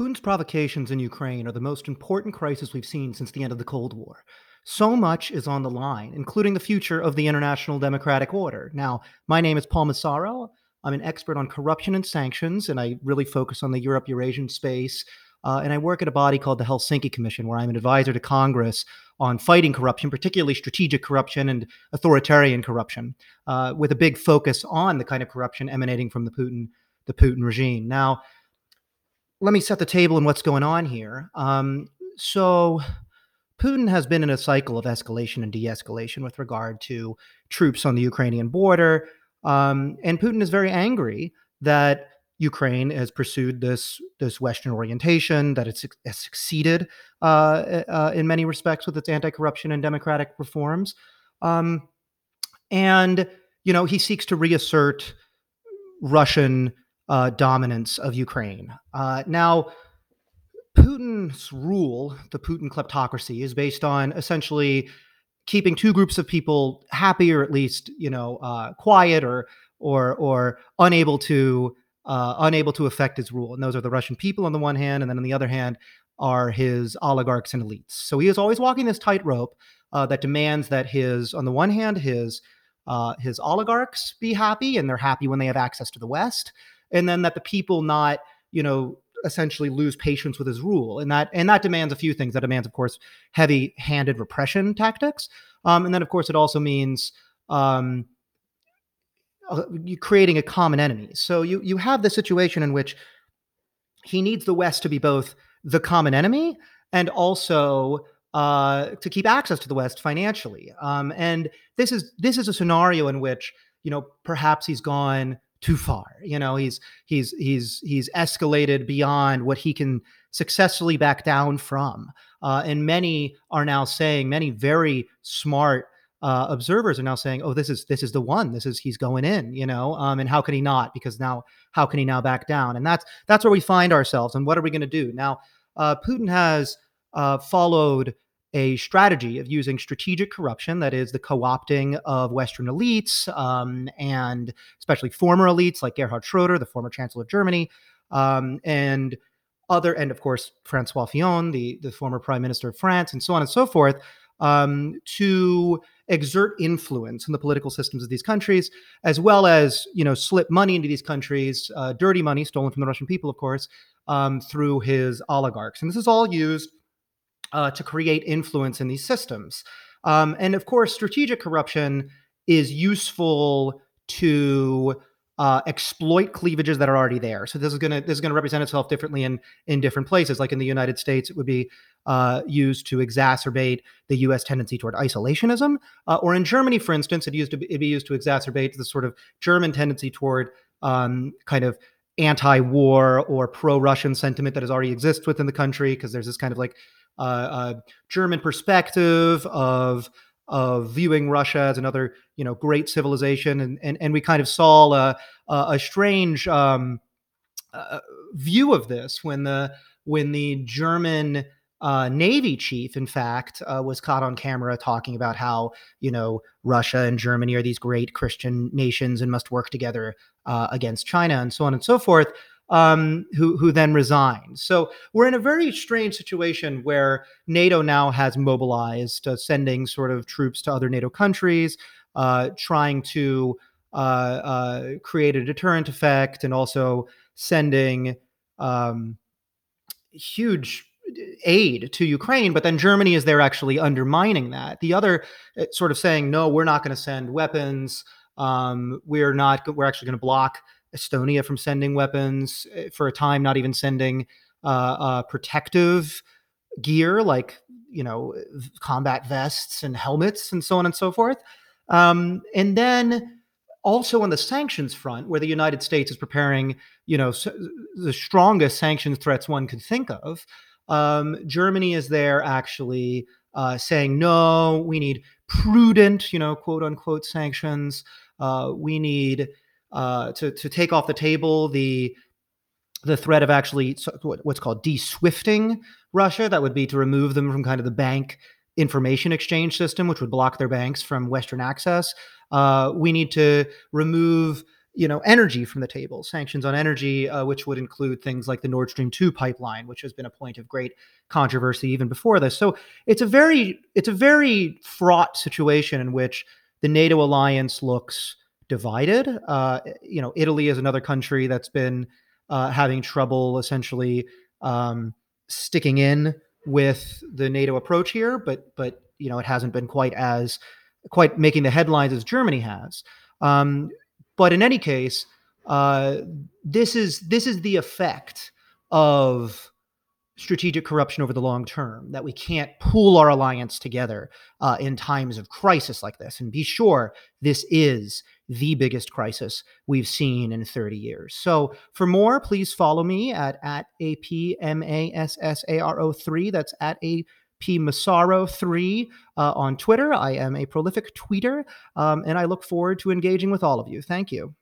Putin's provocations in Ukraine are the most important crisis we've seen since the end of the Cold War. So much is on the line, including the future of the international democratic order. Now, my name is Paul Massaro. I'm an expert on corruption and sanctions, and I really focus on the Europe Eurasian space. Uh, and I work at a body called the Helsinki Commission, where I'm an advisor to Congress on fighting corruption, particularly strategic corruption and authoritarian corruption, uh, with a big focus on the kind of corruption emanating from the Putin the Putin regime. Now, let me set the table and what's going on here. Um, so, Putin has been in a cycle of escalation and de escalation with regard to troops on the Ukrainian border. Um, and Putin is very angry that Ukraine has pursued this, this Western orientation, that it's, has succeeded uh, uh, in many respects with its anti corruption and democratic reforms. Um, and, you know, he seeks to reassert Russian uh, dominance of Ukraine. Uh, now, Putin's rule, the Putin kleptocracy, is based on essentially keeping two groups of people happy or at least you know uh, quiet or or or unable to uh, unable to affect his rule. And those are the Russian people on the one hand, and then on the other hand are his oligarchs and elites. So he is always walking this tightrope uh, that demands that his, on the one hand, his uh, his oligarchs be happy, and they're happy when they have access to the West and then that the people not you know essentially lose patience with his rule. And that and that demands a few things. That demands of course heavy handed repression tactics. Um, and then of course it also means um, uh, creating a common enemy. So you you have the situation in which he needs the west to be both the common enemy and also uh, to keep access to the west financially. Um, and this is this is a scenario in which you know perhaps he's gone too far. You know, he's he's he's he's escalated beyond what he can successfully back down from. Uh, and many are now saying, many very smart uh, observers are now saying, "Oh, this is this is the one. This is he's going in." You know, um, and how can he not? Because now, how can he now back down? And that's that's where we find ourselves. And what are we going to do now? Uh, Putin has uh, followed a strategy of using strategic corruption, that is, the co opting of Western elites um, and especially former elites like Gerhard Schroeder, the former Chancellor of Germany, um, and other, and of course, Francois Fillon, the, the former Prime Minister of France, and so on and so forth, um, to exert influence in the political systems of these countries, as well as you know slip money into these countries, uh, dirty money stolen from the Russian people, of course, um, through his oligarchs, and this is all used uh, to create influence in these systems. Um, and of course, strategic corruption is useful to uh, exploit cleavages that are already there. So this is going to this is to represent itself differently in in different places. Like in the United States, it would be uh, used to exacerbate the U.S. tendency toward isolationism, uh, or in Germany, for instance, it used to be, it'd be used to exacerbate the sort of German tendency toward um, kind of anti-war or pro-Russian sentiment that has already exists within the country because there's this kind of like German perspective of of viewing Russia as another you know great civilization, and and, and we kind of saw a, a, strange um, uh, view of this when the when the German uh, Navy chief, in fact, uh, was caught on camera talking about how you know Russia and Germany are these great Christian nations and must work together uh, against China and so on and so forth um, who who then resigned. So we're in a very strange situation where NATO now has mobilized, uh, sending sort of troops to other NATO countries, uh, trying to uh, uh create a deterrent effect, and also sending um, huge aid to Ukraine, but then Germany is there actually undermining that. The other uh, sort of saying, no, we're not going to send weapons. Um, we're not. We're actually going to block Estonia from sending weapons eh, for a time, not even sending uh, uh, protective gear like you know combat vests and helmets and so on and so forth. Um, and then also on the sanctions front, where the United States is preparing, you know, the strongest sanctions threats one could think of. Um, Germany is there actually uh, saying, no, we need prudent, you know, quote unquote sanctions. Uh, we need uh, to to take off the table the the threat of actually what's called de-swifting Russia. That would be to remove them from kind of the bank information exchange system, which would block their banks from Western access. Uh, we need to remove you know, energy from the table, sanctions on energy, uh, which would include things like the Nord Stream 2 pipeline, which has been a point of great controversy even before this. So it's a very it's a very fraught situation in which the NATO alliance looks divided. Uh, you know, Italy is another country that's been uh, having trouble essentially um, sticking in with the NATO approach here, but but you know it hasn't been quite as quite making the headlines as Germany has. Um, but in any case, uh, this is this is the effect of strategic corruption over the long term that we can't pool our alliance together uh, in times of crisis like this and be sure this is the biggest crisis we've seen in 30 years so for more please follow me at at apmassaro3 that's at a P. Massaro3 uh, on Twitter. I am a prolific tweeter, um, and I look forward to engaging with all of you. Thank you.